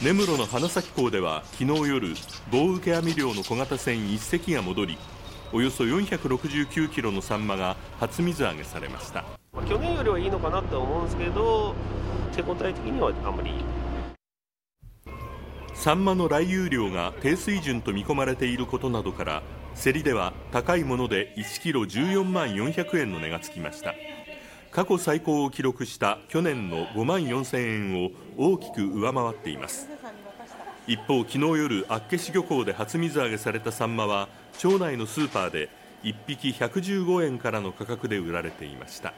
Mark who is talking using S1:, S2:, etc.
S1: 根室の花咲港では昨日夜棒受け網漁の小型船1隻が戻りおよそ469キロのサンマが初水揚げされました。
S2: 去年よりはいいのかなと思うんですけど手応え的にはあんまり。
S1: サンマの来遊量が低水準と見込まれていることなどから競りでは高いもので1キロ14万400円の値がつきました過去最高を記録した去年の5万4000円を大きく上回っています。一方昨日夜厚岸漁港で初水揚げされたサンマは町内のスーパーで1匹115円からの価格で売られていました。